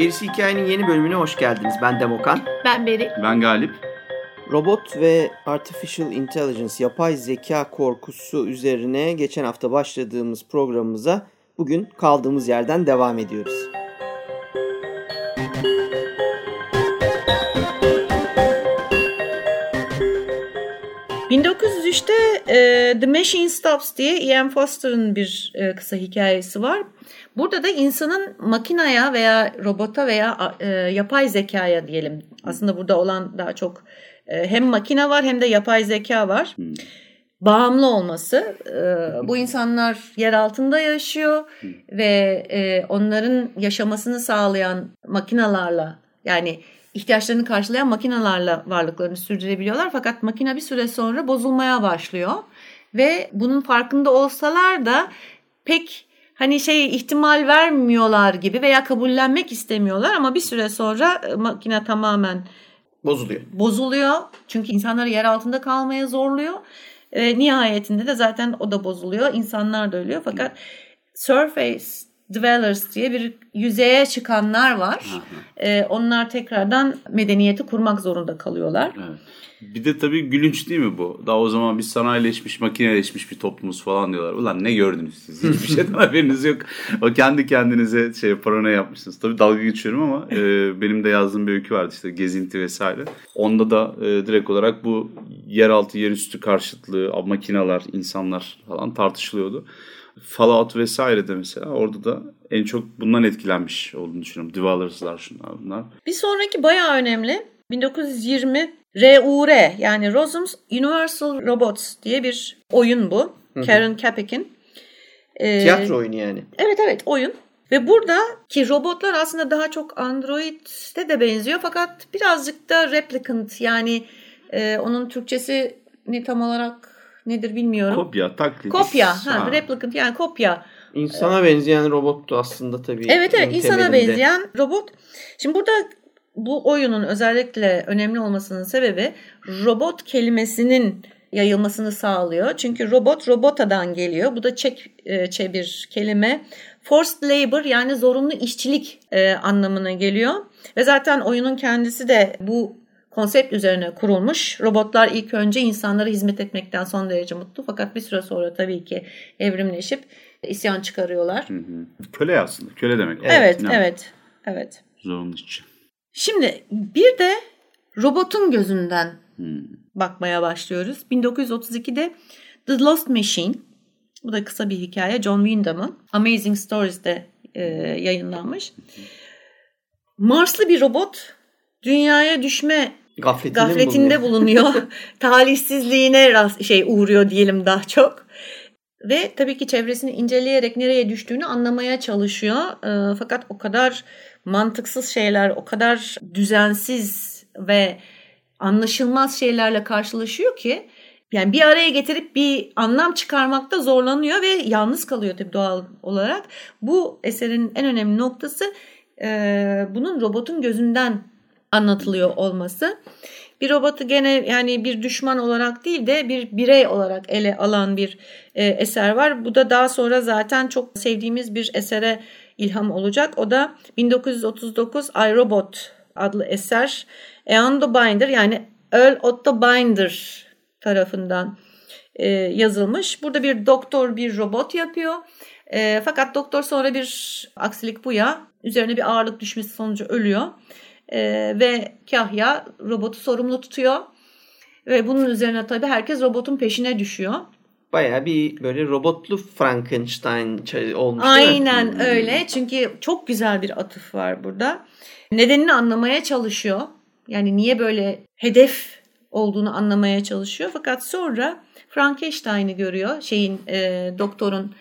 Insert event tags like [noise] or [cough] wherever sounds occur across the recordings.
Gerisi Hikayenin yeni bölümüne hoş geldiniz. Ben Demokan. Ben Beri. Ben Galip. Robot ve Artificial Intelligence, yapay zeka korkusu üzerine geçen hafta başladığımız programımıza bugün kaldığımız yerden devam ediyoruz. 1903'te e, The Machine Stops diye Ian Foster'ın bir e, kısa hikayesi var. Burada da insanın makinaya veya robota veya e, yapay zekaya diyelim. Aslında burada olan daha çok hem makine var hem de yapay zeka var. Hmm. Bağımlı olması. E, bu insanlar yer altında yaşıyor hmm. ve e, onların yaşamasını sağlayan makinalarla yani ihtiyaçlarını karşılayan makinalarla varlıklarını sürdürebiliyorlar. Fakat makine bir süre sonra bozulmaya başlıyor. Ve bunun farkında olsalar da pek hani şey ihtimal vermiyorlar gibi veya kabullenmek istemiyorlar ama bir süre sonra e, makine tamamen bozuluyor. Bozuluyor. Çünkü insanları yer altında kalmaya zorluyor. E, nihayetinde de zaten o da bozuluyor. İnsanlar da ölüyor. Fakat Surface dwellers diye bir yüzeye çıkanlar var. Ee, onlar tekrardan medeniyeti kurmak zorunda kalıyorlar. Evet. Bir de tabii gülünç değil mi bu? Daha o zaman biz sanayileşmiş, makineleşmiş bir toplumuz falan diyorlar. Ulan ne gördünüz siz? [laughs] Hiçbir şeyden haberiniz yok. O kendi kendinize şey paranoya yapmışsınız. Tabii dalga geçiyorum ama e, benim de yazdığım bir öykü vardı işte gezinti vesaire. Onda da e, direkt olarak bu yeraltı yerüstü karşıtlığı, makinalar, insanlar falan tartışılıyordu. Fallout vesaire de mesela orada da en çok bundan etkilenmiş olduğunu düşünüyorum. Dwellers'lar şunlar bunlar. Bir sonraki bayağı önemli. 1920 RUR yani Rose's Universal Robots diye bir oyun bu. Karen Capek'in. Ee, Tiyatro oyunu yani. Evet evet oyun. Ve burada ki robotlar aslında daha çok Android'de de benziyor fakat birazcık da replicant yani e, onun Türkçesi ne tam olarak nedir bilmiyorum. Kopya, taklit. Kopya, ha, ha. replicant yani kopya. İnsana benzeyen robottu aslında tabii. Evet evet insana benzeyen robot. Şimdi burada bu oyunun özellikle önemli olmasının sebebi robot kelimesinin yayılmasını sağlıyor. Çünkü robot robotadan geliyor. Bu da çek e, bir kelime. Forced labor yani zorunlu işçilik e, anlamına geliyor. Ve zaten oyunun kendisi de bu konsept üzerine kurulmuş. Robotlar ilk önce insanlara hizmet etmekten son derece mutlu fakat bir süre sonra tabii ki evrimleşip isyan çıkarıyorlar. Hı hı. Köle aslında. Köle demek. Evet, evet, evet. evet. Zorunlu işçi. Şimdi bir de robotun gözünden hmm. bakmaya başlıyoruz. 1932'de The Lost Machine bu da kısa bir hikaye. John Wyndham'ın Amazing Stories'de e, yayınlanmış. Marslı bir robot dünyaya düşme Gafletinde, gafletinde bulunuyor. bulunuyor. [laughs] Talihsizliğine rast, şey uğruyor diyelim daha çok. Ve tabii ki çevresini inceleyerek nereye düştüğünü anlamaya çalışıyor. E, fakat o kadar mantıksız şeyler, o kadar düzensiz ve anlaşılmaz şeylerle karşılaşıyor ki yani bir araya getirip bir anlam çıkarmakta zorlanıyor ve yalnız kalıyor tabii doğal olarak. Bu eserin en önemli noktası e, bunun robotun gözünden anlatılıyor olması. Bir robotu gene yani bir düşman olarak değil de bir birey olarak ele alan bir e, eser var. Bu da daha sonra zaten çok sevdiğimiz bir esere ilham olacak. O da 1939 I, Robot adlı eser. Eando Binder yani Earl Otto Binder tarafından e, yazılmış. Burada bir doktor bir robot yapıyor. E, fakat doktor sonra bir aksilik bu ya üzerine bir ağırlık düşmesi sonucu ölüyor. E, ve Kahya robotu sorumlu tutuyor. Ve bunun üzerine tabii herkes robotun peşine düşüyor. Baya bir böyle robotlu Frankenstein olmuş Aynen hmm. öyle. Çünkü çok güzel bir atıf var burada. Nedenini anlamaya çalışıyor. Yani niye böyle hedef olduğunu anlamaya çalışıyor. Fakat sonra Frankenstein'i görüyor. Şeyin e, doktorun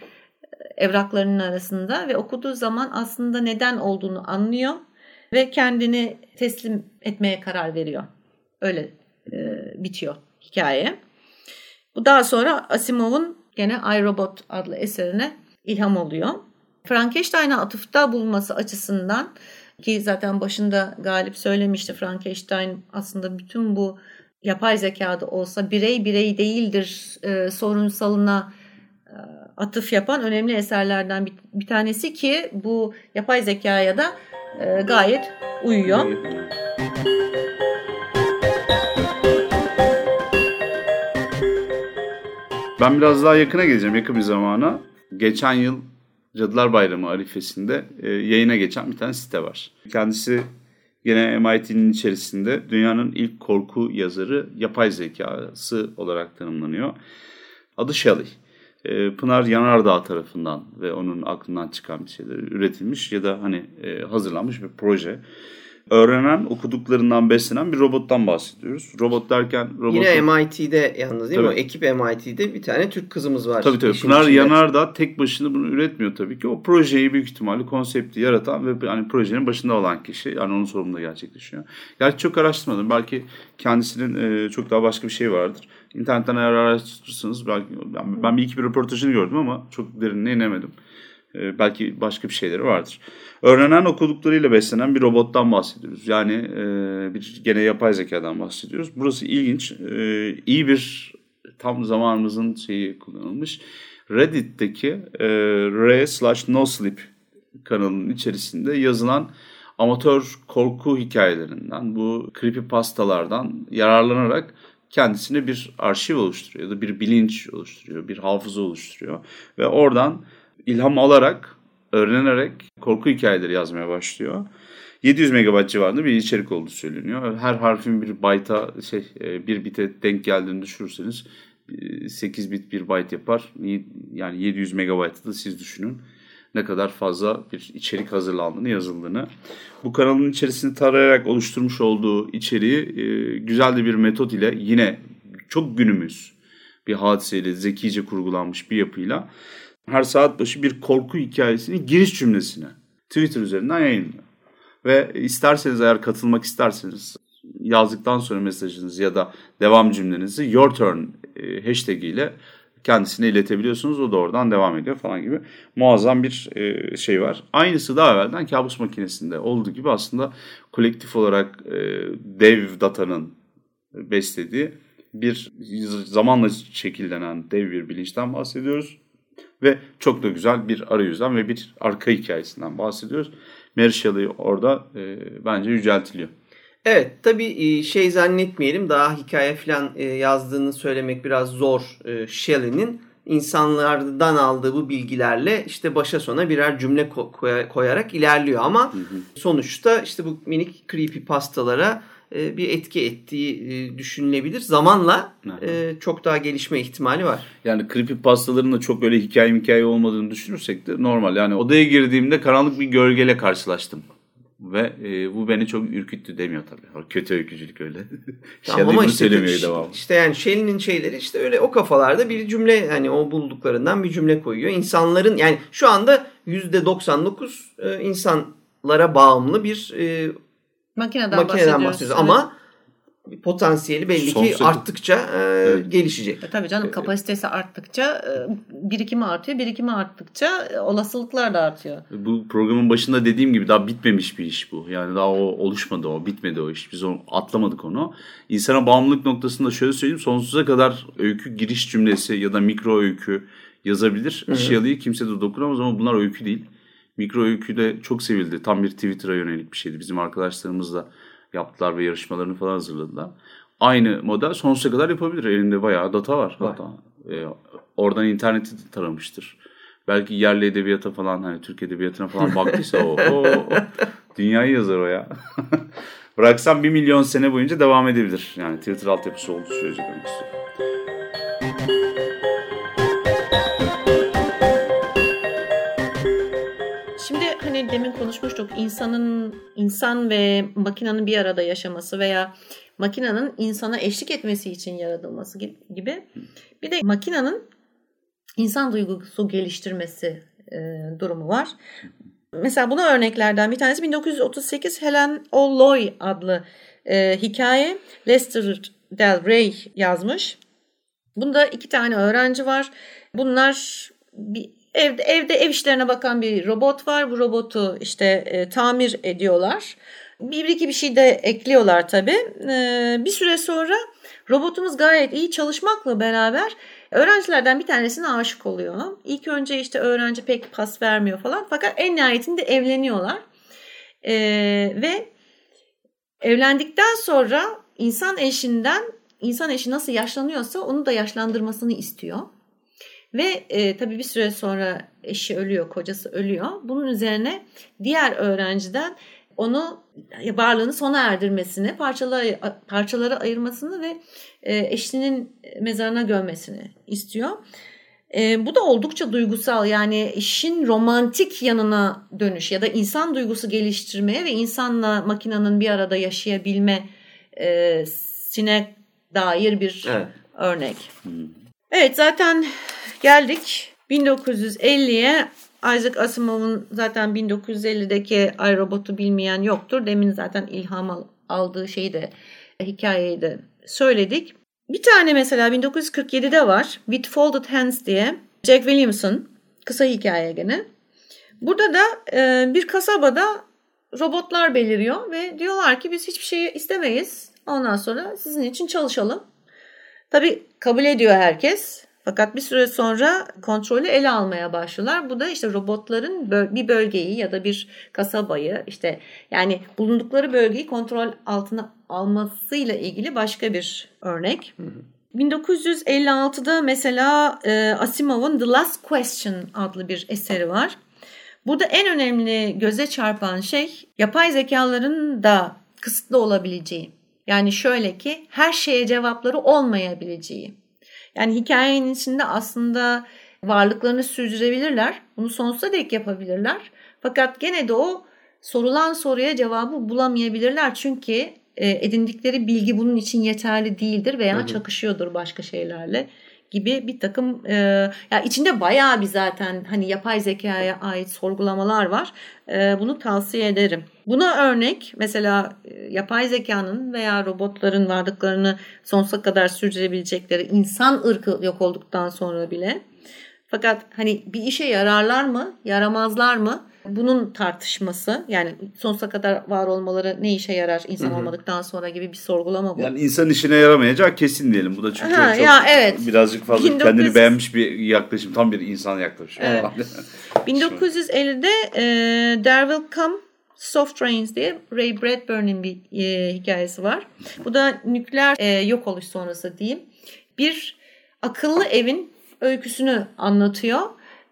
evraklarının arasında ve okuduğu zaman aslında neden olduğunu anlıyor ve kendini teslim etmeye karar veriyor. Öyle bitiyor hikaye. Bu daha sonra Asimov'un gene iRobot adlı eserine ilham oluyor. Frankenstein'a atıfta bulması açısından ki zaten başında Galip söylemişti Frankenstein aslında bütün bu yapay zekada olsa birey birey değildir e, sorunsalına e, atıf yapan önemli eserlerden bir, bir tanesi ki bu yapay zekaya da e, gayet uyuyor. Ben biraz daha yakına geleceğim yakın bir zamana. Geçen yıl Cadılar Bayramı arifesinde e, yayına geçen bir tane site var. Kendisi Yine MIT'nin içerisinde dünyanın ilk korku yazarı yapay zekası olarak tanımlanıyor. Adı Shelley. Ee, Pınar Yanardağ tarafından ve onun aklından çıkan bir şeyler üretilmiş ya da hani e, hazırlanmış bir proje öğrenen, okuduklarından beslenen bir robottan bahsediyoruz. Robot derken... Robot Yine MIT'de yalnız değil tabii. mi? O ekip MIT'de bir tane Türk kızımız var. Tabii tabii. Pınar içinde. Yanardağ tek başına bunu üretmiyor tabii ki. O projeyi büyük ihtimalle konsepti yaratan ve yani projenin başında olan kişi. Yani onun sorumluluğunda gerçekleşiyor. Gerçi çok araştırmadım. Belki kendisinin e, çok daha başka bir şey vardır. İnternetten eğer araştırırsanız belki, ben, bir iki bir röportajını gördüm ama çok derinine inemedim. E, belki başka bir şeyleri vardır. Öğrenen okuduklarıyla beslenen bir robottan bahsediyoruz. Yani e, bir gene yapay zekadan bahsediyoruz. Burası ilginç. E, iyi bir tam zamanımızın şeyi kullanılmış. Reddit'teki e, R slash no sleep kanalının içerisinde yazılan amatör korku hikayelerinden, bu creepypastalardan yararlanarak kendisine bir arşiv oluşturuyor ya da bir bilinç oluşturuyor, bir hafıza oluşturuyor. Ve oradan ilham alarak öğrenerek korku hikayeleri yazmaya başlıyor. 700 megabayt civarında bir içerik olduğu söyleniyor. Her harfin bir byte'a şey e, bir bite denk geldiğini düşünürseniz 8 e, bit bir byte yapar. Yani 700 megabaytı da siz düşünün. Ne kadar fazla bir içerik hazırlandığını, yazıldığını. Bu kanalın içerisini tarayarak oluşturmuş olduğu içeriği e, güzel de bir metot ile yine çok günümüz bir hadiseyle zekice kurgulanmış bir yapıyla her saat başı bir korku hikayesini giriş cümlesine Twitter üzerinden yayınlıyor. Ve isterseniz eğer katılmak isterseniz yazdıktan sonra mesajınızı ya da devam cümlenizi your turn e, hashtag ile kendisine iletebiliyorsunuz. O da oradan devam ediyor falan gibi muazzam bir e, şey var. Aynısı daha evvelden kabus makinesinde olduğu gibi aslında kolektif olarak e, dev datanın beslediği bir zamanla şekillenen dev bir bilinçten bahsediyoruz. Ve çok da güzel bir arayüzden ve bir arka hikayesinden bahsediyoruz. Mary Shelley orada e, bence yüceltiliyor. Evet tabii e, şey zannetmeyelim daha hikaye falan e, yazdığını söylemek biraz zor e, Shelley'nin insanlardan aldığı bu bilgilerle işte başa sona birer cümle koyarak ilerliyor ama hı hı. sonuçta işte bu minik creepy pastalara bir etki ettiği düşünülebilir. Zamanla e, çok daha gelişme ihtimali var. Yani creepy pastaların da çok öyle hikaye hikaye olmadığını düşünürsek de normal. Yani odaya girdiğimde karanlık bir gölgeyle karşılaştım. Ve e, bu beni çok ürküttü demiyor tabii. O kötü öykücülük öyle. [laughs] Tamam ama işte, devam. işte yani Shelley'nin şeyleri işte öyle o kafalarda bir cümle hani o bulduklarından bir cümle koyuyor. İnsanların yani şu anda %99 e, insanlara bağımlı bir e, Makineden, makineden bahsediyoruz. Ama potansiyeli belli ki arttıkça e, evet. gelişecek. E, tabii canım kapasitesi arttıkça e, birikimi artıyor. Birikimi arttıkça e, olasılıklar da artıyor. Bu programın başında dediğim gibi daha bitmemiş bir iş bu. Yani daha o oluşmadı o, bitmedi o iş. Biz onu atlamadık onu. İnsana bağımlılık noktasında şöyle söyleyeyim. Sonsuza kadar öykü giriş cümlesi ya da mikro öykü yazabilir. Shelley'i kimse de dokunamaz ama bunlar öykü değil. Mikro öykü de çok sevildi. Tam bir Twitter'a yönelik bir şeydi. Bizim arkadaşlarımız da yaptılar ve yarışmalarını falan hazırladılar. Aynı model sonsuza kadar yapabilir. Elinde bayağı data var. var. Hatta. Ee, oradan interneti de taramıştır. Belki yerli edebiyata falan hani Türk edebiyatına falan baktıysa o, o, o dünyayı yazar o ya. [laughs] Bıraksam bir milyon sene boyunca devam edebilir. Yani Twitter altyapısı olduğu sürece demek istiyorum. Konuşmuştuk insanın insan ve makinenin bir arada yaşaması veya makinenin insana eşlik etmesi için yaratılması gibi. Bir de makinenin insan duygusu geliştirmesi e, durumu var. Mesela buna örneklerden bir tanesi 1938 Helen O'Loy adlı e, hikaye Lester Del Rey yazmış. Bunda iki tane öğrenci var. Bunlar bir evde evde ev işlerine bakan bir robot var. Bu robotu işte e, tamir ediyorlar. Bir iki bir şey de ekliyorlar tabii. E, bir süre sonra robotumuz gayet iyi çalışmakla beraber öğrencilerden bir tanesine aşık oluyor. İlk önce işte öğrenci pek pas vermiyor falan. Fakat en nihayetinde evleniyorlar. E, ve evlendikten sonra insan eşinden insan eşi nasıl yaşlanıyorsa onu da yaşlandırmasını istiyor. Ve e, tabii bir süre sonra eşi ölüyor, kocası ölüyor. Bunun üzerine diğer öğrenciden onu varlığını sona erdirmesini, parçalara, parçalara ayırmasını ve e, eşinin mezarına gömmesini istiyor. E, bu da oldukça duygusal yani işin romantik yanına dönüş ya da insan duygusu geliştirmeye ve insanla makinenin bir arada yaşayabilme e, sine dair bir evet. örnek. Evet zaten geldik 1950'ye Isaac Asimov'un zaten 1950'deki iRobot'u bilmeyen yoktur. Demin zaten ilham aldığı şeyi de hikayeyi de söyledik. Bir tane mesela 1947'de var. With Folded Hands diye. Jack Williamson. Kısa hikaye gene. Burada da e, bir kasabada robotlar beliriyor ve diyorlar ki biz hiçbir şey istemeyiz. Ondan sonra sizin için çalışalım. Tabii kabul ediyor herkes. Fakat bir süre sonra kontrolü ele almaya başlıyorlar. Bu da işte robotların bir bölgeyi ya da bir kasabayı işte yani bulundukları bölgeyi kontrol altına almasıyla ilgili başka bir örnek. Hı hı. 1956'da mesela e, Asimov'un The Last Question adlı bir eseri var. Burada en önemli göze çarpan şey yapay zekaların da kısıtlı olabileceği. Yani şöyle ki her şeye cevapları olmayabileceği. Yani hikayenin içinde aslında varlıklarını sürdürebilirler. Bunu sonsuza dek yapabilirler. Fakat gene de o sorulan soruya cevabı bulamayabilirler. Çünkü e, edindikleri bilgi bunun için yeterli değildir veya hı hı. çakışıyordur başka şeylerle gibi bir takım e, ya içinde bayağı bir zaten hani yapay zekaya ait sorgulamalar var. E, bunu tavsiye ederim. Buna örnek mesela e, yapay zekanın veya robotların varlıklarını sonsuza kadar sürdürebilecekleri insan ırkı yok olduktan sonra bile fakat hani bir işe yararlar mı, yaramazlar mı? Bunun tartışması yani sonsuza kadar var olmaları ne işe yarar insan Hı-hı. olmadıktan sonra gibi bir sorgulama bu. Yani insan işine yaramayacak kesin diyelim. Bu da çünkü ha, çok ya, evet. birazcık fazla 1900... kendini beğenmiş bir yaklaşım. Tam bir insan yaklaşımı. Evet. 1950'de [laughs] e, Will Come Soft Rains diye Ray Bradbury'nin bir e, hikayesi var. Bu da nükleer e, yok oluş sonrası diyeyim. Bir akıllı evin öyküsünü anlatıyor.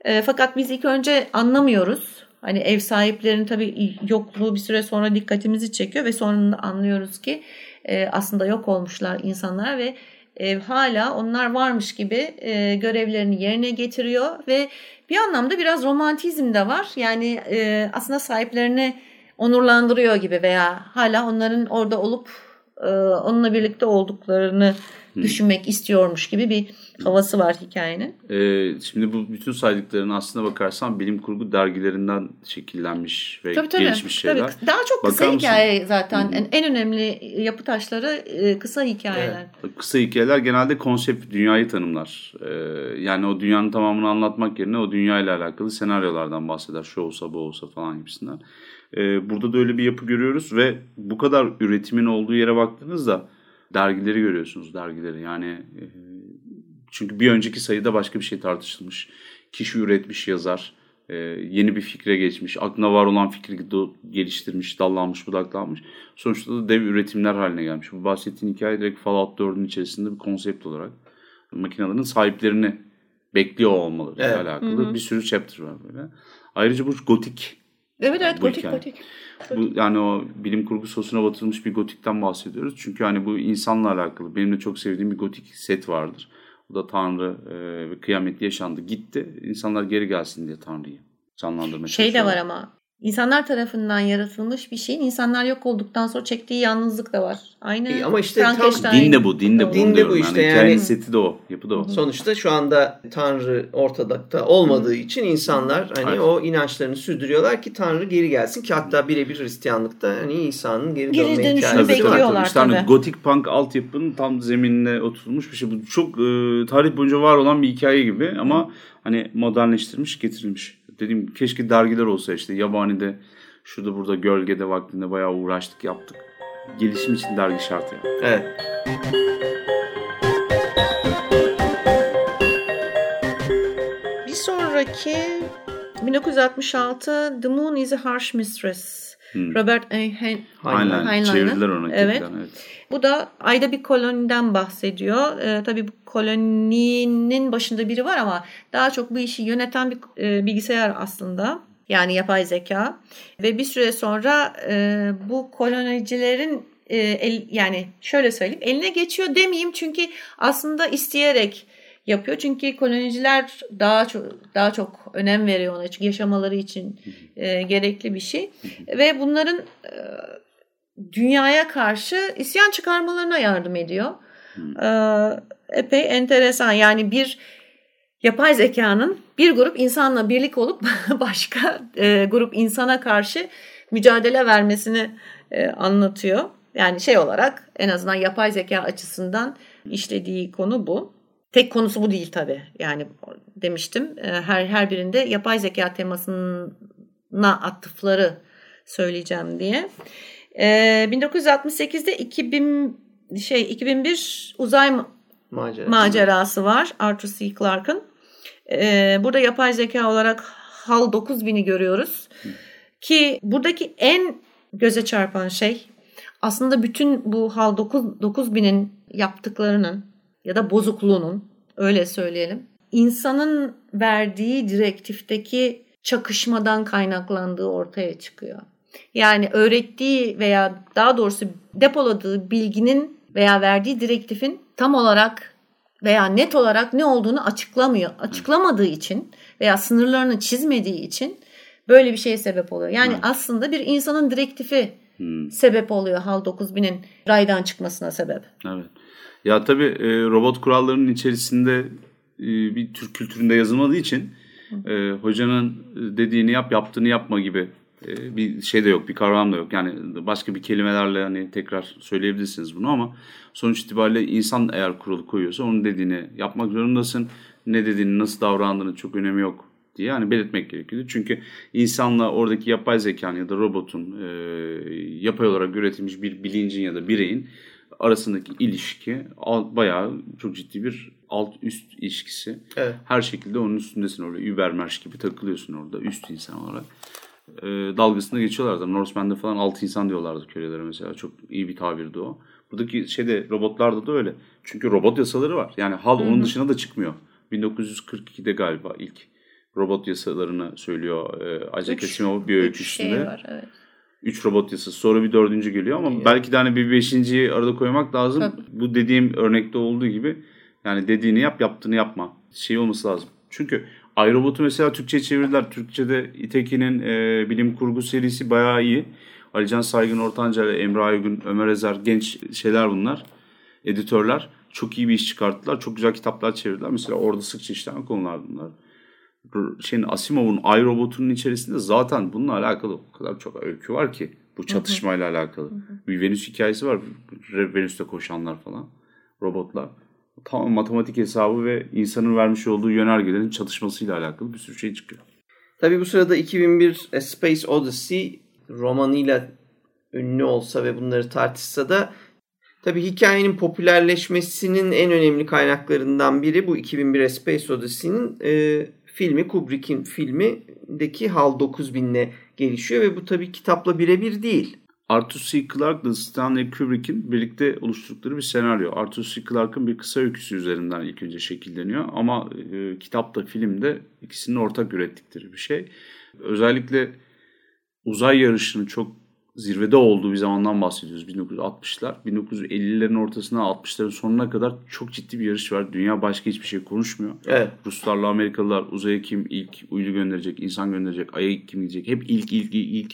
E, fakat biz ilk önce anlamıyoruz. Hani ev sahiplerinin tabii yokluğu bir süre sonra dikkatimizi çekiyor ve sonunda anlıyoruz ki e, aslında yok olmuşlar insanlar ve ev hala onlar varmış gibi e, görevlerini yerine getiriyor ve bir anlamda biraz romantizm de var. Yani e, aslında sahiplerini onurlandırıyor gibi veya hala onların orada olup e, onunla birlikte olduklarını düşünmek istiyormuş gibi bir havası var hikayenin. Ee, şimdi bu bütün saydıkların aslına bakarsan bilim kurgu dergilerinden şekillenmiş ve tabii, tabii, gelişmiş şeyler. Tabii. Daha çok kısa Bakar hikaye zaten. En, en önemli yapı taşları e, kısa hikayeler. Evet. Kısa hikayeler genelde konsept dünyayı tanımlar. Ee, yani o dünyanın tamamını anlatmak yerine o dünyayla alakalı senaryolardan bahseder. Şu olsa bu olsa falan gibisinden. Ee, burada da öyle bir yapı görüyoruz ve bu kadar üretimin olduğu yere baktığınızda dergileri görüyorsunuz dergileri yani e, çünkü bir önceki sayıda başka bir şey tartışılmış. Kişi üretmiş yazar. E, yeni bir fikre geçmiş. Aklına var olan fikri geliştirmiş, dallanmış, budaklanmış. Sonuçta da dev üretimler haline gelmiş. Bu bahsettiğin hikaye direkt Fallout 4'ün içerisinde bir konsept olarak makinelerin sahiplerini bekliyor olmaları evet. alakalı Hı-hı. bir sürü chapter var böyle. Ayrıca bu gotik. Evet evet gotik hikaye. gotik. Bu yani o bilim kurgu sosuna batırılmış bir gotikten bahsediyoruz. Çünkü hani bu insanla alakalı. Benim de çok sevdiğim bir gotik set vardır. Bu da Tanrı e, kıyamet yaşandı gitti. İnsanlar geri gelsin diye Tanrı'yı canlandırmaya Şey de var ama İnsanlar tarafından yaratılmış bir şeyin insanlar yok olduktan sonra çektiği yalnızlık da var. Aynı İyi ama işte tam. Din de bu, din de bu. Din de bu işte yani. yani. Seti de o, yapı da o. Sonuçta şu anda Tanrı ortada olmadığı için insanlar hani Evet. o inançlarını sürdürüyorlar ki Tanrı geri gelsin ki hatta birebir Hristiyanlıkta hani İsa'nın geri Geri dönme dönüşünü hikayesi bekliyorlar İşte hani tabii. gotik punk altyapının tam zeminine oturmuş bir şey. Bu çok e, tarih boyunca var olan bir hikaye gibi ama hani modernleştirilmiş, getirilmiş. Dediğim keşke dergiler olsa işte Yabani'de şurada burada gölgede vaktinde bayağı uğraştık yaptık. Gelişim için dergi şart ya. Evet. Bir sonraki 1966 The Moon is a Harsh Mistress. Hmm. Robert A. Hen- Aynen. Heinlein'in. Çevirdiler onu. Evet. tekrar, evet. Bu da ayda bir koloniden bahsediyor. Ee, tabii bu koloninin başında biri var ama daha çok bu işi yöneten bir e, bilgisayar aslında. Yani yapay zeka. Ve bir süre sonra e, bu kolonicilerin e, el, yani şöyle söyleyeyim eline geçiyor demeyeyim çünkü aslında isteyerek yapıyor. Çünkü koloniciler daha çok daha çok önem veriyor ona çünkü yaşamaları için e, gerekli bir şey. Ve bunların e, dünyaya karşı isyan çıkarmalarına yardım ediyor. Ee, epey enteresan. Yani bir yapay zekanın bir grup insanla birlik olup [laughs] başka e, grup insana karşı mücadele vermesini e, anlatıyor. Yani şey olarak en azından yapay zeka açısından işlediği konu bu. Tek konusu bu değil tabii. Yani demiştim e, her her birinde yapay zeka temasına atıfları söyleyeceğim diye. Ee, 1968'de 2000 şey 2001 uzay ma- Macera. macerası var Arthur C. Clarke'ın. Ee, burada yapay zeka olarak HAL 9000'i görüyoruz. Ki buradaki en göze çarpan şey aslında bütün bu HAL 9 9000'in yaptıklarının ya da bozukluğunun öyle söyleyelim. insanın verdiği direktifteki çakışmadan kaynaklandığı ortaya çıkıyor. Yani öğrettiği veya daha doğrusu depoladığı bilginin veya verdiği direktifin tam olarak veya net olarak ne olduğunu açıklamıyor. Açıklamadığı için veya sınırlarını çizmediği için böyle bir şeye sebep oluyor. Yani Evet. aslında bir insanın direktifi Hmm. sebep oluyor HAL 9000'in raydan çıkmasına sebep. Evet. Ya tabii e, robot kurallarının içerisinde e, bir Türk kültüründe yazılmadığı için e, hocanın dediğini yap, yaptığını yapma gibi e, bir şey de yok, bir kavram da yok. Yani başka bir kelimelerle hani tekrar söyleyebilirsiniz bunu ama sonuç itibariyle insan eğer kuralı koyuyorsa onun dediğini yapmak zorundasın. Ne dediğini, nasıl davrandığını çok önemi yok diye hani belirtmek gerekiyor. Çünkü insanla oradaki yapay zekanın ya da robotun e, yapay olarak üretilmiş bir bilincin ya da bireyin arasındaki ilişki al- bayağı çok ciddi bir alt üst ilişkisi. Evet. Her şekilde onun üstündesin orada. Übermensch gibi takılıyorsun orada üst insan olarak. E, dalgasında geçiyorlardı. Norseman'da falan alt insan diyorlardı kölelere mesela. Çok iyi bir tabirdi o. Buradaki şeyde robotlarda da öyle. Çünkü robot yasaları var. Yani hal onun dışına da çıkmıyor. 1942'de galiba ilk robot yasalarını söylüyor e, Isaac Asimov bir öyküsünde. şey var evet. 3 robot yasası sonra bir dördüncü geliyor ama belki de hani bir beşinciyi arada koymak lazım. Tabii. Bu dediğim örnekte olduğu gibi yani dediğini yap yaptığını yapma şey olması lazım. Çünkü iRobot'u mesela Türkçe'ye çevirdiler. Türkçe'de İtekin'in e, bilim kurgu serisi bayağı iyi. Alican Saygın Ortanca ile Emre Aygün, Ömer Ezer genç şeyler bunlar. Editörler. Çok iyi bir iş çıkarttılar. Çok güzel kitaplar çevirdiler. Mesela orada sıkça işlenen konular bunlar şeyin Asimov'un iRobot'un içerisinde zaten bununla alakalı o kadar çok öykü var ki bu çatışmayla alakalı. Bir Venüs hikayesi var. Venüs'te koşanlar falan. Robotlar. Tam matematik hesabı ve insanın vermiş olduğu yönergelerin çatışmasıyla alakalı bir sürü şey çıkıyor. Tabii bu sırada 2001 A Space Odyssey romanıyla ünlü olsa ve bunları tartışsa da tabii hikayenin popülerleşmesinin en önemli kaynaklarından biri bu 2001 A Space Odyssey'nin e, filmi Kubrick'in filmindeki HAL 9000'le gelişiyor ve bu tabii kitapla birebir değil. Arthur C. Clarke ile Stanley Kubrick'in birlikte oluşturdukları bir senaryo. Arthur C. Clarke'ın bir kısa öyküsü üzerinden ilk önce şekilleniyor. Ama e, kitapta, filmde ikisinin ortak ürettikleri bir şey. Özellikle uzay yarışını çok zirvede olduğu bir zamandan bahsediyoruz. 1960'lar. 1950'lerin ortasına 60'ların sonuna kadar çok ciddi bir yarış var. Dünya başka hiçbir şey konuşmuyor. Evet. Ruslarla Amerikalılar uzaya kim ilk uydu gönderecek, insan gönderecek, aya kim gidecek. Hep ilk ilk ilk ilk.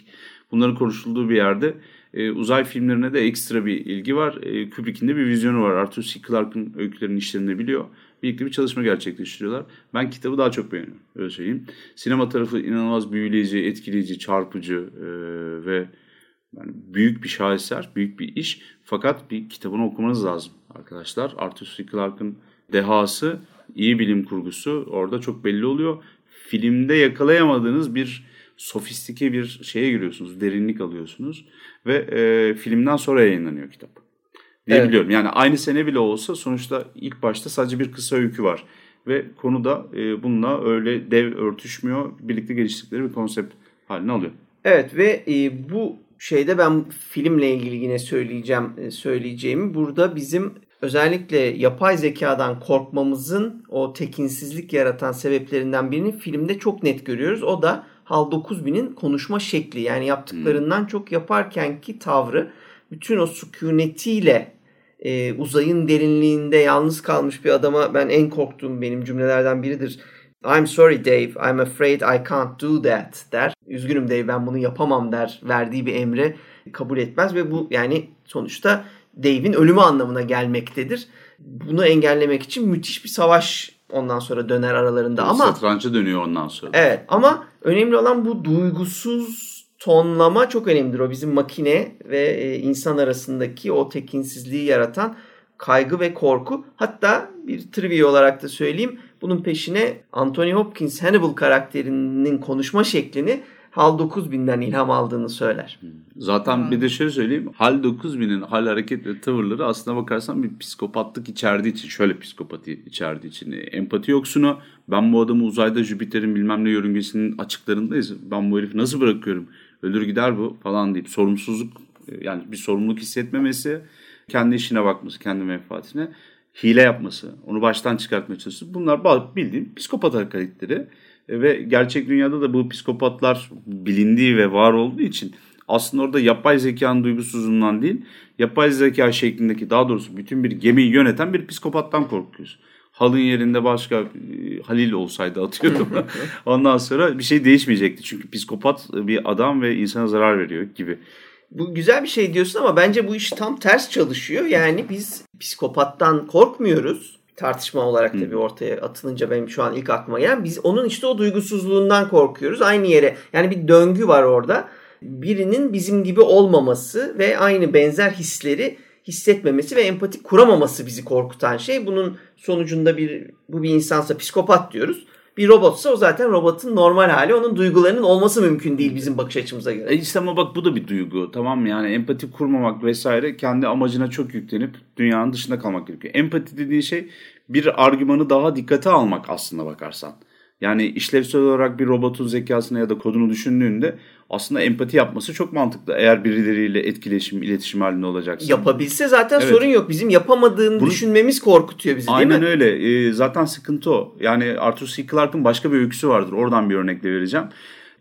Bunların konuşulduğu bir yerde e, uzay filmlerine de ekstra bir ilgi var. E, Kubrick'in de bir vizyonu var. Arthur C. Clarke'ın öykülerinin işlerini biliyor. Birlikte bir çalışma gerçekleştiriyorlar. Ben kitabı daha çok beğeniyorum. Öyle söyleyeyim. Sinema tarafı inanılmaz büyüleyici, etkileyici, çarpıcı e, ve yani büyük bir şaheser, büyük bir iş. Fakat bir kitabını okumanız lazım arkadaşlar. Arthur C. Clarke'ın dehası, iyi bilim kurgusu orada çok belli oluyor. Filmde yakalayamadığınız bir sofistike bir şeye giriyorsunuz, derinlik alıyorsunuz ve e, filmden sonra yayınlanıyor kitap. Diyebiliyorum. Evet. Yani aynı sene bile olsa sonuçta ilk başta sadece bir kısa öykü var ve konu da e, bununla öyle dev örtüşmüyor. Birlikte geliştirdikleri bir konsept haline alıyor. Evet ve e, bu şeyde ben filmle ilgili yine söyleyeceğim e, söyleyeceğimi burada bizim özellikle yapay zekadan korkmamızın o tekinsizlik yaratan sebeplerinden birini filmde çok net görüyoruz. O da HAL 9000'in konuşma şekli yani yaptıklarından çok yaparkenki tavrı bütün o sükunetiyle e, uzayın derinliğinde yalnız kalmış bir adama ben en korktuğum benim cümlelerden biridir. I'm sorry Dave, I'm afraid I can't do that der. Üzgünüm Dave ben bunu yapamam der. Verdiği bir emre kabul etmez ve bu yani sonuçta Dave'in ölümü anlamına gelmektedir. Bunu engellemek için müthiş bir savaş ondan sonra döner aralarında ama satranca dönüyor ondan sonra. Evet ama önemli olan bu duygusuz tonlama çok önemlidir. O bizim makine ve e, insan arasındaki o tekinsizliği yaratan kaygı ve korku. Hatta bir trivia olarak da söyleyeyim. Bunun peşine Anthony Hopkins Hannibal karakterinin konuşma şeklini HAL 9000'den ilham aldığını söyler. Zaten bir de şöyle söyleyeyim. HAL 9000'in hal hareket ve tavırları aslına bakarsan bir psikopatlık içerdiği için, şöyle psikopati içerdiği için. Empati yoksunu, ben bu adamı uzayda Jüpiter'in bilmem ne yörüngesinin açıklarındayız. Ben bu herifi nasıl bırakıyorum? Ölür gider bu falan deyip sorumsuzluk yani bir sorumluluk hissetmemesi, kendi işine bakması, kendi menfaatine hile yapması, onu baştan çıkartmaya çalışması. Bunlar bildiğim psikopat hareketleri. E, ve gerçek dünyada da bu psikopatlar bilindiği ve var olduğu için aslında orada yapay zekanın duygusuzluğundan değil, yapay zeka şeklindeki daha doğrusu bütün bir gemiyi yöneten bir psikopattan korkuyoruz. Halın yerinde başka e, Halil olsaydı atıyorum. [laughs] Ondan sonra bir şey değişmeyecekti. Çünkü psikopat bir adam ve insana zarar veriyor gibi. Bu güzel bir şey diyorsun ama bence bu iş tam ters çalışıyor. Yani biz psikopattan korkmuyoruz tartışma olarak tabii ortaya atılınca benim şu an ilk aklıma gelen biz onun işte o duygusuzluğundan korkuyoruz. Aynı yere yani bir döngü var orada. Birinin bizim gibi olmaması ve aynı benzer hisleri hissetmemesi ve empati kuramaması bizi korkutan şey. Bunun sonucunda bir bu bir insansa psikopat diyoruz. Bir robotsa o zaten robotun normal hali. Onun duygularının olması mümkün değil bizim bakış açımıza göre. E işte ama bak bu da bir duygu. Tamam? Yani empati kurmamak vesaire kendi amacına çok yüklenip dünyanın dışında kalmak gerekiyor. Empati dediği şey bir argümanı daha dikkate almak aslında bakarsan. Yani işlevsel olarak bir robotun zekasını ya da kodunu düşündüğünde aslında empati yapması çok mantıklı. Eğer birileriyle etkileşim, iletişim halinde olacaksa. Yapabilse zaten evet. sorun yok. Bizim yapamadığını Bunu, düşünmemiz korkutuyor bizi değil mi? Aynen öyle. Ee, zaten sıkıntı o. Yani Arthur C. Clarke'ın başka bir öyküsü vardır. Oradan bir örnekle vereceğim.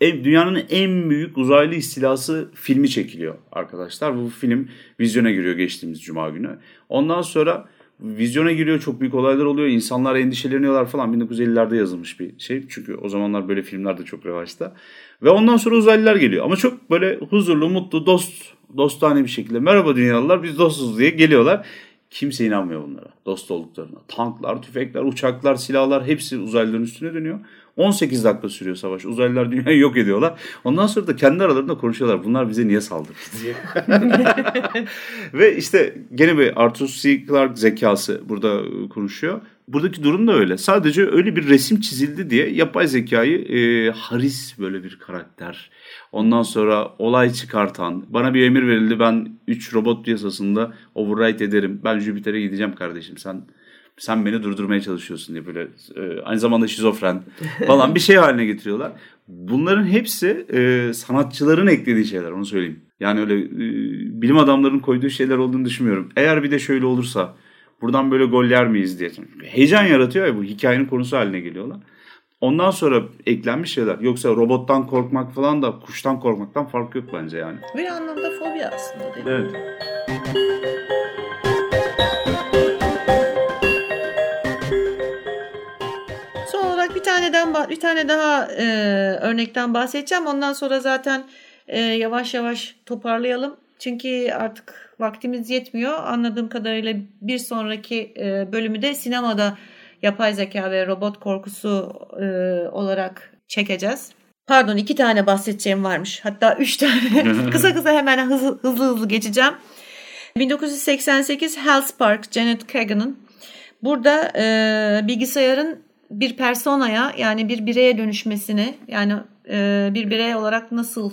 Ev, dünyanın en büyük uzaylı istilası filmi çekiliyor arkadaşlar. Bu film vizyona giriyor geçtiğimiz cuma günü. Ondan sonra vizyona giriyor çok büyük olaylar oluyor. İnsanlar endişeleniyorlar falan. 1950'lerde yazılmış bir şey. Çünkü o zamanlar böyle filmler de çok revaçta. Ve ondan sonra uzaylılar geliyor. Ama çok böyle huzurlu, mutlu, dost, dostane bir şekilde. Merhaba dünyalılar biz dostuz diye geliyorlar. Kimse inanmıyor bunlara. Dost olduklarına. Tanklar, tüfekler, uçaklar, silahlar hepsi uzaylıların üstüne dönüyor. 18 dakika sürüyor savaş. Uzaylılar dünyayı yok ediyorlar. Ondan sonra da kendi aralarında konuşuyorlar. Bunlar bize niye saldırdı diye. [laughs] Ve işte gene bir Arthur C. Clarke zekası burada konuşuyor. Buradaki durum da öyle. Sadece öyle bir resim çizildi diye yapay zekayı e, haris böyle bir karakter. Ondan sonra olay çıkartan, bana bir emir verildi ben 3 robot piyasasında override ederim. Ben Jüpiter'e gideceğim kardeşim sen sen beni durdurmaya çalışıyorsun diye böyle e, aynı zamanda şizofren falan bir şey haline getiriyorlar. Bunların hepsi e, sanatçıların eklediği şeyler onu söyleyeyim. Yani öyle e, bilim adamlarının koyduğu şeyler olduğunu düşünmüyorum. Eğer bir de şöyle olursa buradan böyle gol yer miyiz diye. Heyecan yaratıyor ya bu hikayenin konusu haline geliyorlar. ondan sonra eklenmiş şeyler. Yoksa robottan korkmak falan da kuştan korkmaktan fark yok bence yani. Bir anlamda fobi aslında değil mi? Evet. Bir tane daha e, örnekten bahsedeceğim. Ondan sonra zaten e, yavaş yavaş toparlayalım. Çünkü artık vaktimiz yetmiyor. Anladığım kadarıyla bir sonraki e, bölümü de sinemada yapay zeka ve robot korkusu e, olarak çekeceğiz. Pardon iki tane bahsedeceğim varmış. Hatta üç tane. [laughs] kısa kısa hemen hızlı hızlı, hızlı geçeceğim. 1988 Hell's Park, Janet Kagan'ın. Burada e, bilgisayarın bir personaya yani bir bireye dönüşmesini yani e, bir birey olarak nasıl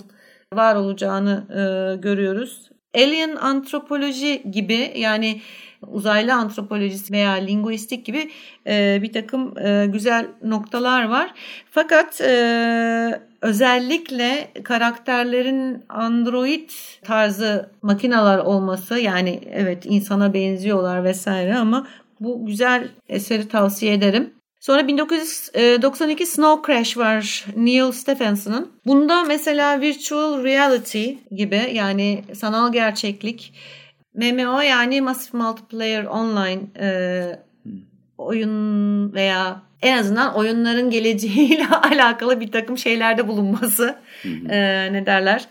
var olacağını e, görüyoruz. Alien antropoloji gibi yani uzaylı antropolojisi veya linguistik gibi e, bir takım e, güzel noktalar var. Fakat e, özellikle karakterlerin android tarzı makinalar olması yani evet insana benziyorlar vesaire ama bu güzel eseri tavsiye ederim. Sonra 1992 Snow Crash var Neil Stephenson'ın. Bunda mesela virtual reality gibi yani sanal gerçeklik MMO yani Massive Multiplayer Online e, oyun veya en azından oyunların geleceğiyle [laughs] alakalı bir takım şeylerde bulunması e, ne derler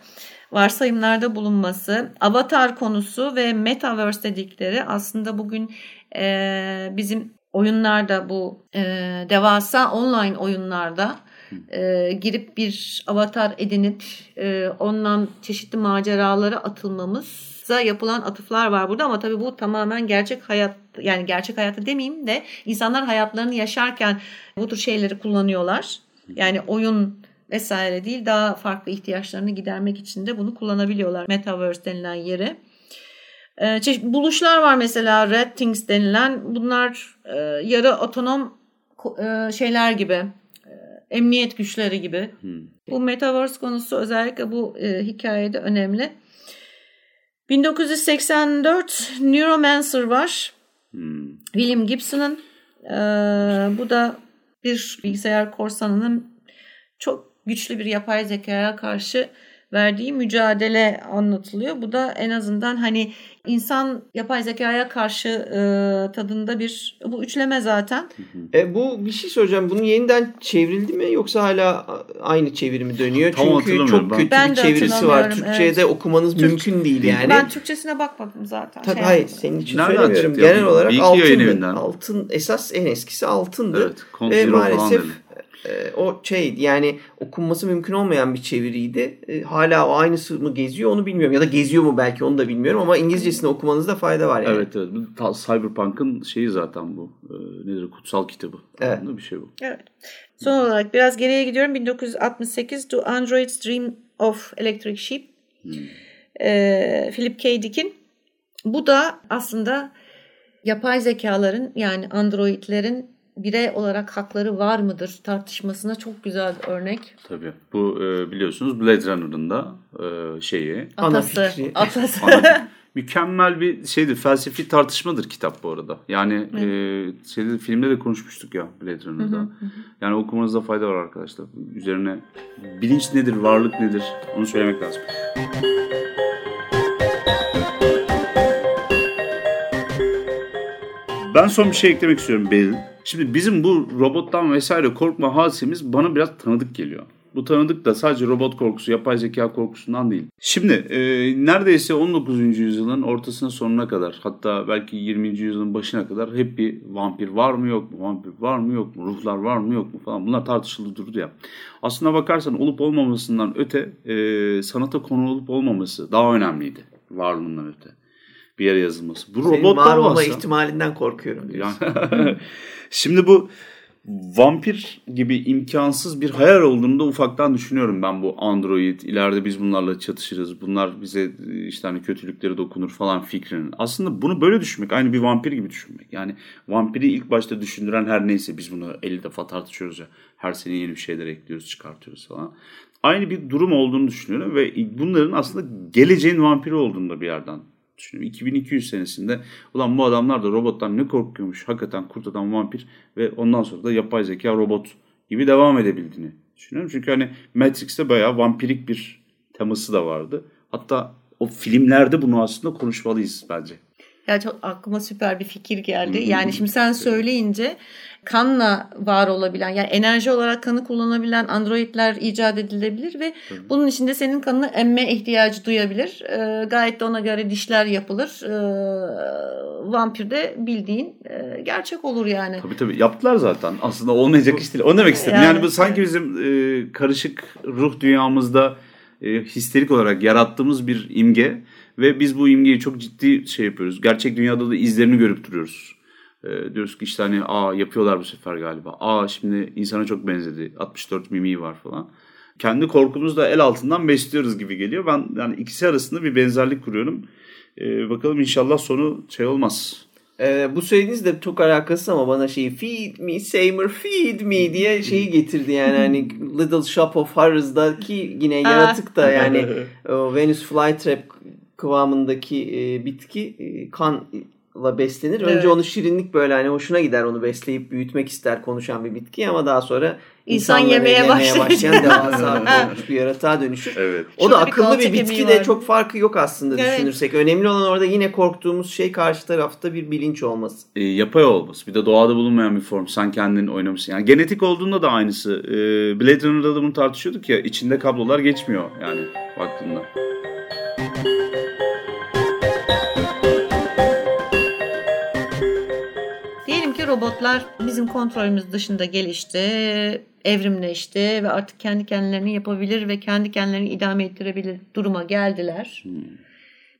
varsayımlarda bulunması. Avatar konusu ve metaverse dedikleri aslında bugün e, bizim oyunlarda bu e, devasa online oyunlarda e, girip bir avatar edinip e, ondan çeşitli maceralara atılmamıza yapılan atıflar var burada ama tabii bu tamamen gerçek hayat yani gerçek hayatta demeyeyim de insanlar hayatlarını yaşarken bu tür şeyleri kullanıyorlar. Yani oyun vesaire değil daha farklı ihtiyaçlarını gidermek için de bunu kullanabiliyorlar Metaverse denilen yere. Çeşit buluşlar var mesela Red Things denilen. Bunlar e, yarı otonom e, şeyler gibi. E, emniyet güçleri gibi. Hmm. Bu Metaverse konusu özellikle bu e, hikayede önemli. 1984 Neuromancer var. Hmm. William Gibson'ın. E, bu da bir bilgisayar korsanının çok güçlü bir yapay zekaya karşı verdiği mücadele anlatılıyor. Bu da en azından hani insan yapay zekaya karşı e, tadında bir bu üçleme zaten. E, bu bir şey soracağım. Bunun yeniden çevrildi mi yoksa hala aynı çevirimi dönüyor? Tam Çünkü çok kötü ben bir çevirisi var. Türkçe'de evet. okumanız Türk, mümkün değil yani. Ben Türkçesine bakmadım zaten. Tabii şey hayır senin için Nereden söylemiyorum. Genel olarak altın, altın esas en eskisi altındı. Evet, Ve maalesef e, o şey yani okunması mümkün olmayan bir çeviriydi. E, hala o aynısı mı geziyor onu bilmiyorum. Ya da geziyor mu belki onu da bilmiyorum ama İngilizcesini okumanızda fayda var yani. Evet evet. Cyberpunk'ın şeyi zaten bu. E, nedir? Kutsal kitabı. Evet. Bir şey bu. Evet. Son olarak biraz geriye gidiyorum. 1968 To Android's Dream of Electric Sheep. Hmm. E, Philip K. Dick'in. Bu da aslında yapay zekaların yani androidlerin birey olarak hakları var mıdır tartışmasına çok güzel bir örnek. Tabii. Bu e, biliyorsunuz Blade Runner'ın da e, şeyi. Atası. Ana fikri. Atası. [laughs] Ana, mükemmel bir şeydir. Felsefi tartışmadır kitap bu arada. Yani evet. e, şeyde, filmde de konuşmuştuk ya Blade Runner'da. Hı hı hı. Yani okumanızda fayda var arkadaşlar. Üzerine bilinç nedir, varlık nedir onu söylemek lazım. Ben son bir şey eklemek istiyorum Belin. Şimdi bizim bu robottan vesaire korkma hadisemiz bana biraz tanıdık geliyor. Bu tanıdık da sadece robot korkusu, yapay zeka korkusundan değil. Şimdi e, neredeyse 19. yüzyılın ortasına sonuna kadar hatta belki 20. yüzyılın başına kadar hep bir vampir var mı yok mu, vampir var mı yok mu, ruhlar var mı yok mu falan bunlar tartışıldı durdu ya. Aslına bakarsan olup olmamasından öte e, sanata konu olup olmaması daha önemliydi varlığından öte bir yere yazılması. Bu Senin robotlar var ihtimalinden korkuyorum diyorsun. Yani, [laughs] şimdi bu vampir gibi imkansız bir hayal olduğunu da ufaktan düşünüyorum ben bu Android. İleride biz bunlarla çatışırız. Bunlar bize işte hani kötülükleri dokunur falan fikrinin. Aslında bunu böyle düşünmek aynı bir vampir gibi düşünmek. Yani vampiri ilk başta düşündüren her neyse biz bunu 50 defa tartışıyoruz ya. Her sene yeni bir şeyler ekliyoruz çıkartıyoruz falan. Aynı bir durum olduğunu düşünüyorum ve bunların aslında geleceğin vampiri olduğunu da bir yerden düşünüyorum. 2200 senesinde ulan bu adamlar da robottan ne korkuyormuş. Hakikaten kurt adam vampir ve ondan sonra da yapay zeka robot gibi devam edebildiğini düşünüyorum. Çünkü hani Matrix'te bayağı vampirik bir teması da vardı. Hatta o filmlerde bunu aslında konuşmalıyız bence. Ya çok aklıma süper bir fikir geldi. Yani şimdi sen söyleyince kanla var olabilen yani enerji olarak kanı kullanabilen androidler icat edilebilir ve bunun içinde senin kanını emme ihtiyacı duyabilir. Ee, gayet de ona göre dişler yapılır. Ee, vampir de bildiğin e, gerçek olur yani. Tabii tabii yaptılar zaten. Aslında olmayacak iş değil. Onu demek istedim. Yani, Yani- bu sanki bizim e, karışık ruh dünyamızda e, histerik olarak yarattığımız bir imge ve biz bu imgeyi çok ciddi şey yapıyoruz. Gerçek dünyada da izlerini görüp duruyoruz. E, diyoruz ki işte hani aa yapıyorlar bu sefer galiba. Aa şimdi insana çok benzedi. 64 mimiği var falan. Kendi korkumuzu da el altından besliyoruz gibi geliyor. Ben yani ikisi arasında bir benzerlik kuruyorum. E, bakalım inşallah sonu şey olmaz. Ee, bu söylediğiniz de çok alakasız ama bana şeyi feed me Seymour feed me diye şeyi getirdi yani hani Little Shop of Horrors'daki yine yaratık da yani [laughs] o Venus flytrap kıvamındaki e, bitki e, kanla beslenir. Önce Evet. onu şirinlik böyle hani hoşuna gider onu besleyip büyütmek ister konuşan bir bitki ama daha sonra İnsan yemeye başlayınca. başlayan [laughs] devasa bir yaratığa dönüşür. Evet. O da bir akıllı bir bitki de var. çok farkı yok aslında Evet. düşünürsek. Önemli olan orada yine korktuğumuz şey karşı tarafta bir bilinç olması. e, yapay olması. Bir de doğada bulunmayan bir form. Sen kendin oynamışsın. Yani genetik olduğunda da aynısı. E, Blade Runner'da da bunu tartışıyorduk ya. içinde kablolar geçmiyor yani baktığında. Robotlar bizim kontrolümüz dışında gelişti, evrimleşti ve artık kendi kendilerini yapabilir ve kendi kendilerini idame ettirebilir duruma geldiler.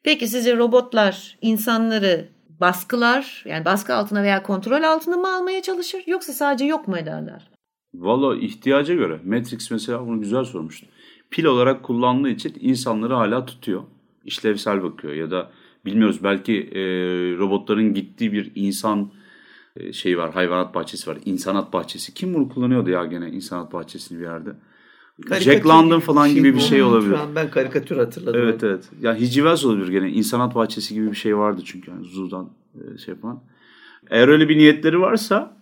Peki sizce robotlar insanları baskılar, yani baskı altına veya kontrol altına mı almaya çalışır yoksa sadece yok mu ederler? Valla ihtiyaca göre. Matrix mesela bunu güzel sormuştu. Pil olarak kullandığı için insanları hala tutuyor. İşlevsel bakıyor ya da bilmiyoruz belki e, robotların gittiği bir insan şey var hayvanat bahçesi var. İnsanat bahçesi. Kim bunu kullanıyordu ya gene insanat bahçesini bir yerde? Karikatür Jack London falan gibi bir şey olabilir. Şu an ben karikatür hatırladım. Evet evet. Ya Hicivels olabilir gene. İnsanat bahçesi gibi bir şey vardı çünkü. Yani Zoo'dan e, şey yapan. Eğer öyle bir niyetleri varsa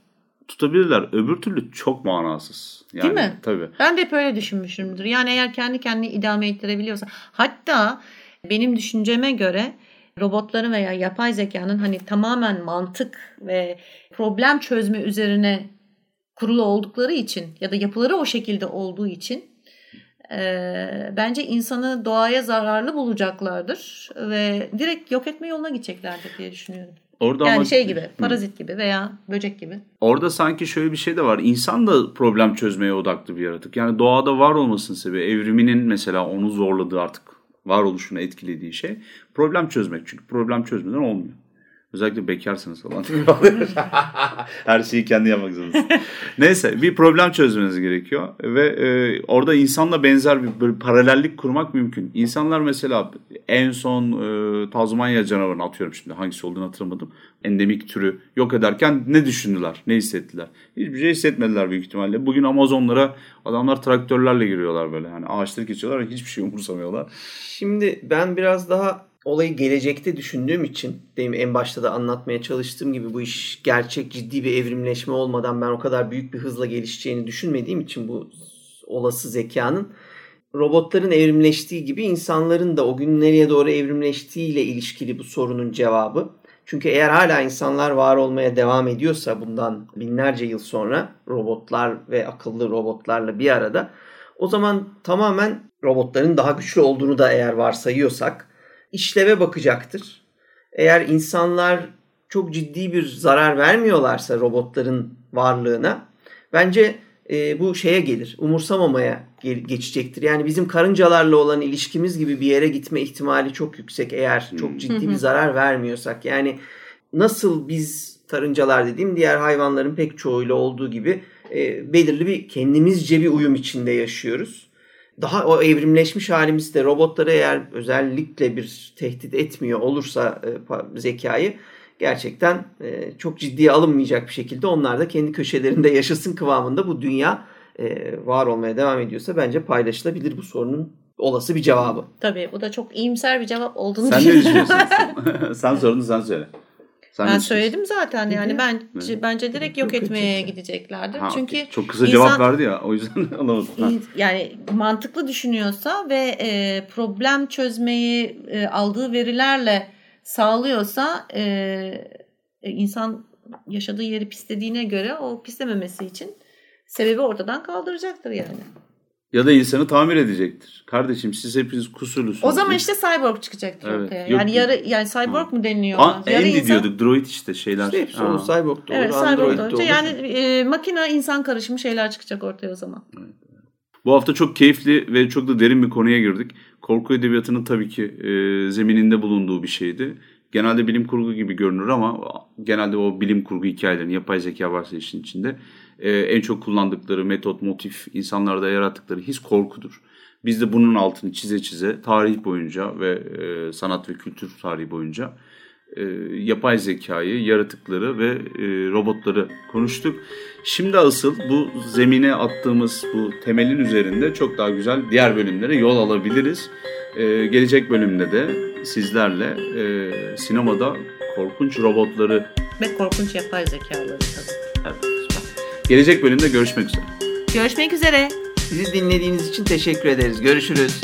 tutabilirler. Öbür türlü çok manasız. Yani, Değil mi? Tabii. Ben de hep öyle düşünmüşümdür. Yani eğer kendi kendini idame ettirebiliyorsa. Hatta benim düşünceme göre robotların veya yapay zekanın hani tamamen mantık ve problem çözme üzerine kurulu oldukları için ya da yapıları o şekilde olduğu için e, bence insanı doğaya zararlı bulacaklardır ve direkt yok etme yoluna gideceklerdir diye düşünüyorum. Orada Yani ama, şey gibi, parazit gibi veya böcek gibi. Orada sanki şöyle bir şey de var. İnsan da problem çözmeye odaklı bir yaratık. Yani doğada var olmasının sebebi evriminin mesela onu zorladığı artık varoluşunu etkilediği şey problem çözmek. Çünkü problem çözmeden olmuyor. Özellikle bekarsınız falan. [laughs] Her şeyi kendi yapmak zorundasınız. Neyse bir problem çözmeniz gerekiyor. Ve e, orada insanla benzer bir böyle paralellik kurmak mümkün. İnsanlar mesela en son e, Tazmanya canavarını atıyorum şimdi hangisi olduğunu hatırlamadım. Endemik türü yok ederken ne düşündüler? Ne hissettiler? Hiçbir şey hissetmediler büyük ihtimalle. Bugün Amazonlara adamlar traktörlerle giriyorlar böyle. Yani ağaçları kesiyorlar hiçbir şey umursamıyorlar. Şimdi ben biraz daha olayı gelecekte düşündüğüm için benim en başta da anlatmaya çalıştığım gibi bu iş gerçek ciddi bir evrimleşme olmadan ben o kadar büyük bir hızla gelişeceğini düşünmediğim için bu olası zekanın robotların evrimleştiği gibi insanların da o gün nereye doğru evrimleştiğiyle ilişkili bu sorunun cevabı. Çünkü eğer hala insanlar var olmaya devam ediyorsa bundan binlerce yıl sonra robotlar ve akıllı robotlarla bir arada o zaman tamamen robotların daha güçlü olduğunu da eğer varsayıyorsak işleve bakacaktır. Eğer insanlar çok ciddi bir zarar vermiyorlarsa robotların varlığına bence e, bu şeye gelir. Umursamamaya ge- geçecektir. Yani bizim karıncalarla olan ilişkimiz gibi bir yere gitme ihtimali çok yüksek eğer çok ciddi bir zarar vermiyorsak. Yani nasıl biz karıncalar dediğim diğer hayvanların pek çoğuyla olduğu gibi e, belirli bir kendimizce bir uyum içinde yaşıyoruz. Daha o evrimleşmiş halimizde robotları eğer özellikle bir tehdit etmiyor olursa e, zekayı gerçekten e, çok ciddiye alınmayacak bir şekilde onlar da kendi köşelerinde yaşasın kıvamında bu dünya e, var olmaya devam ediyorsa bence paylaşılabilir bu sorunun olası bir cevabı. Tabii bu da çok iyimser bir cevap olduğunu Sen ne düşünüyorum. düşünüyorsun? [laughs] sen sorunu sen söyle. Sen ben söyledim zaten yani Dedi. bence bence direkt yok Yok etmeye edecekler. gideceklerdir. Ha, Çünkü okey. çok kısa insan- cevap verdi ya o yüzden [laughs] anlamadım. Ha. yani mantıklı düşünüyorsa ve e, problem çözmeyi e, aldığı verilerle sağlıyorsa e, e, insan yaşadığı yeri pislediğine göre o pislememesi için sebebi ortadan kaldıracaktır yani. Ya da insanı tamir edecektir. Kardeşim siz hepiniz kusurlusunuz. O zaman diye. işte cyborg çıkacaktır Evet. ortaya. Yok, yani yarı yani cyborg mu deniliyor? Yarı Andy insan- diyorduk. Droid işte şeyler. İşte hepsi olur. Cyborg da olur. Evet Android da olur. Yani e, makine insan karışımı şeyler çıkacak ortaya o zaman. Bu hafta çok keyifli ve çok da derin bir konuya girdik. Korku edebiyatının tabii ki e, zemininde bulunduğu bir şeydi. Genelde bilim kurgu gibi görünür ama genelde o bilim kurgu hikayelerin yapay zeka varsa işin içinde e, en çok kullandıkları metot, motif, insanlarda yarattıkları his korkudur. Biz de bunun altını çize çize tarih boyunca ve e, sanat ve kültür tarihi boyunca e, yapay zekayı, yaratıkları ve e, robotları konuştuk. Şimdi asıl bu zemine attığımız bu temelin üzerinde çok daha güzel diğer bölümlere yol alabiliriz. Gelecek bölümde de sizlerle sinemada korkunç robotları Ve korkunç yapay zekaları tabii. Gelecek bölümde görüşmek üzere. Görüşmek üzere. Bizi dinlediğiniz için teşekkür ederiz. Görüşürüz.